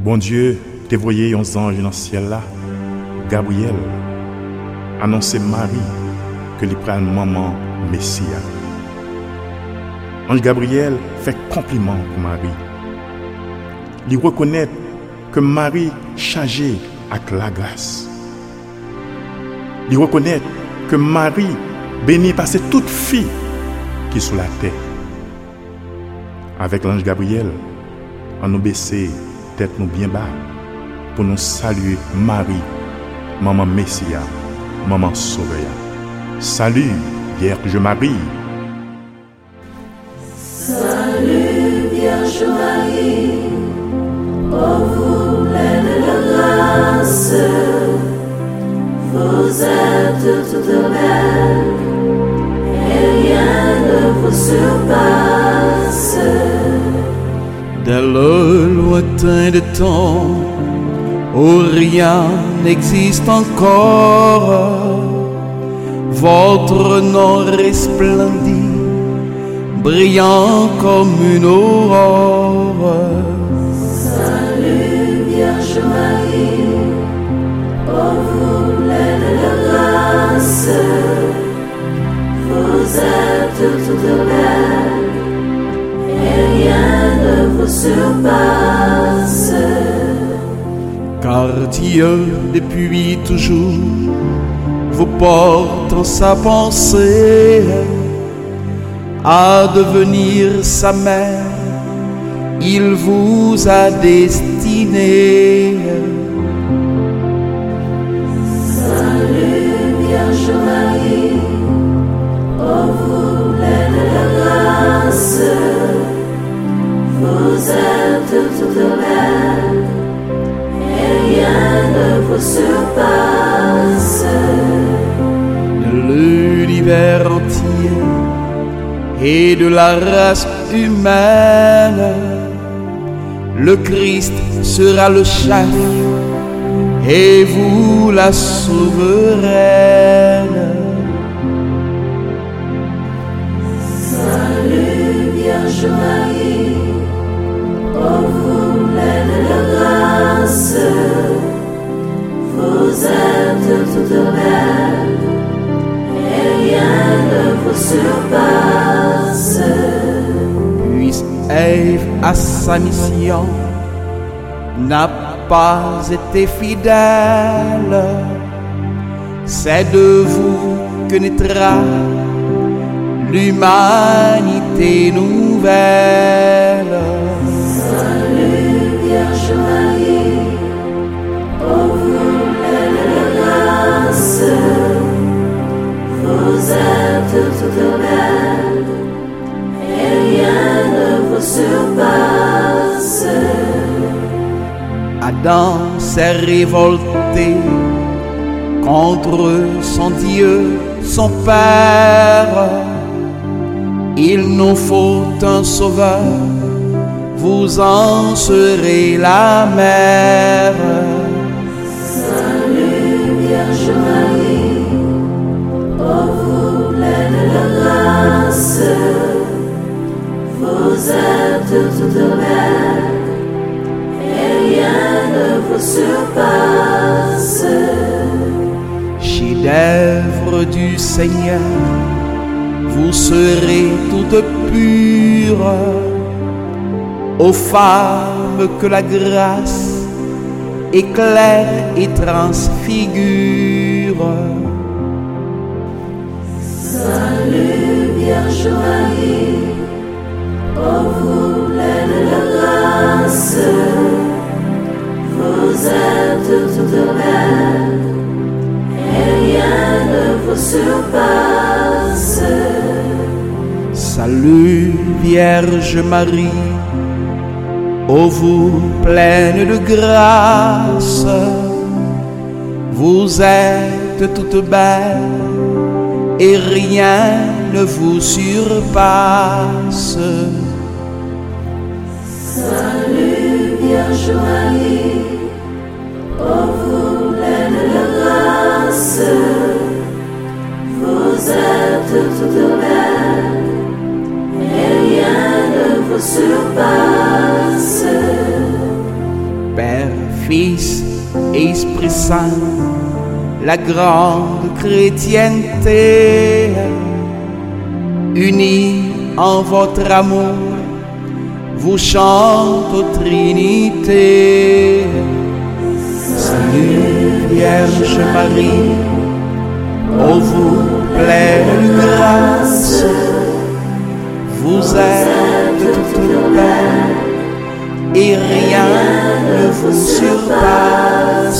Bon Dieu, te voyé un ange dans le ciel là, Gabriel, annoncer Marie que les prend maman Messia. Ange Gabriel fait compliment pour Marie. Il reconnaît que Marie chargée avec la grâce. Il reconnaît que Marie bénie par toute fille qui est sous la terre. Avec l'ange Gabriel, on baissé tête nous bien bas pour nous saluer Marie, maman Messia, maman Sauveur. Salut, Vierge Marie. Salut Vierge Marie, vous pleine de grâce, vous êtes toute belle, lointain de temps, où rien n'existe encore, votre nom resplendit, brillant comme une aurore. Salut Vierge Marie, ô vous pleine de grâce, vous êtes toute belle, et rien surpasse. Car Dieu, depuis toujours, vous porte en sa pensée à devenir sa mère. Il vous a destiné. Salut Vierge toute et rien ne vous surpasse. de l'univers entier et de la race humaine. Le Christ sera le chef et vous la souveraine. Salut Vierge Marie, À sa mission n'a pas été fidèle. C'est de vous que naîtra l'humanité nouvelle. Salut Vierge Marie, Adam s'est révolté contre son Dieu, son Père. Il nous faut un sauveur, vous en serez la mère. Surpasse. Chef-d'œuvre du Seigneur, vous serez toutes pures, aux femmes que la grâce éclaire et transfigure. Salut Vierge Marie, ô vous pleine de êtes toute belle, et rien ne vous surpasse. Salut Vierge Marie, ô vous pleine de grâce, vous êtes toute belle et rien ne vous surpasse. Salut Vierge Marie, la grande chrétienté, unis en votre amour, vous chante aux Trinité. Salut Vierge Marie, ô vous pleine grâce, vous êtes toute belle et rien ne vous surpasse.